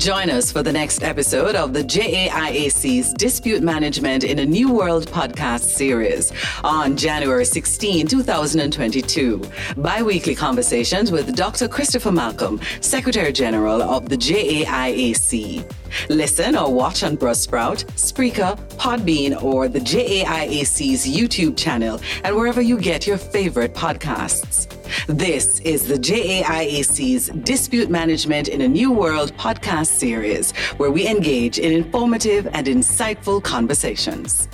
Join us for the next episode of the JAIAC's Dispute Management in a New World podcast series on January 16, 2022. Bi weekly conversations with Dr. Christopher Malcolm, Secretary General of the JAIAC. Listen or watch on Buzzsprout, Spreaker, Podbean, or the JAIAC's YouTube channel, and wherever you get your favorite podcasts. This is the JAIAC's Dispute Management in a New World podcast series, where we engage in informative and insightful conversations.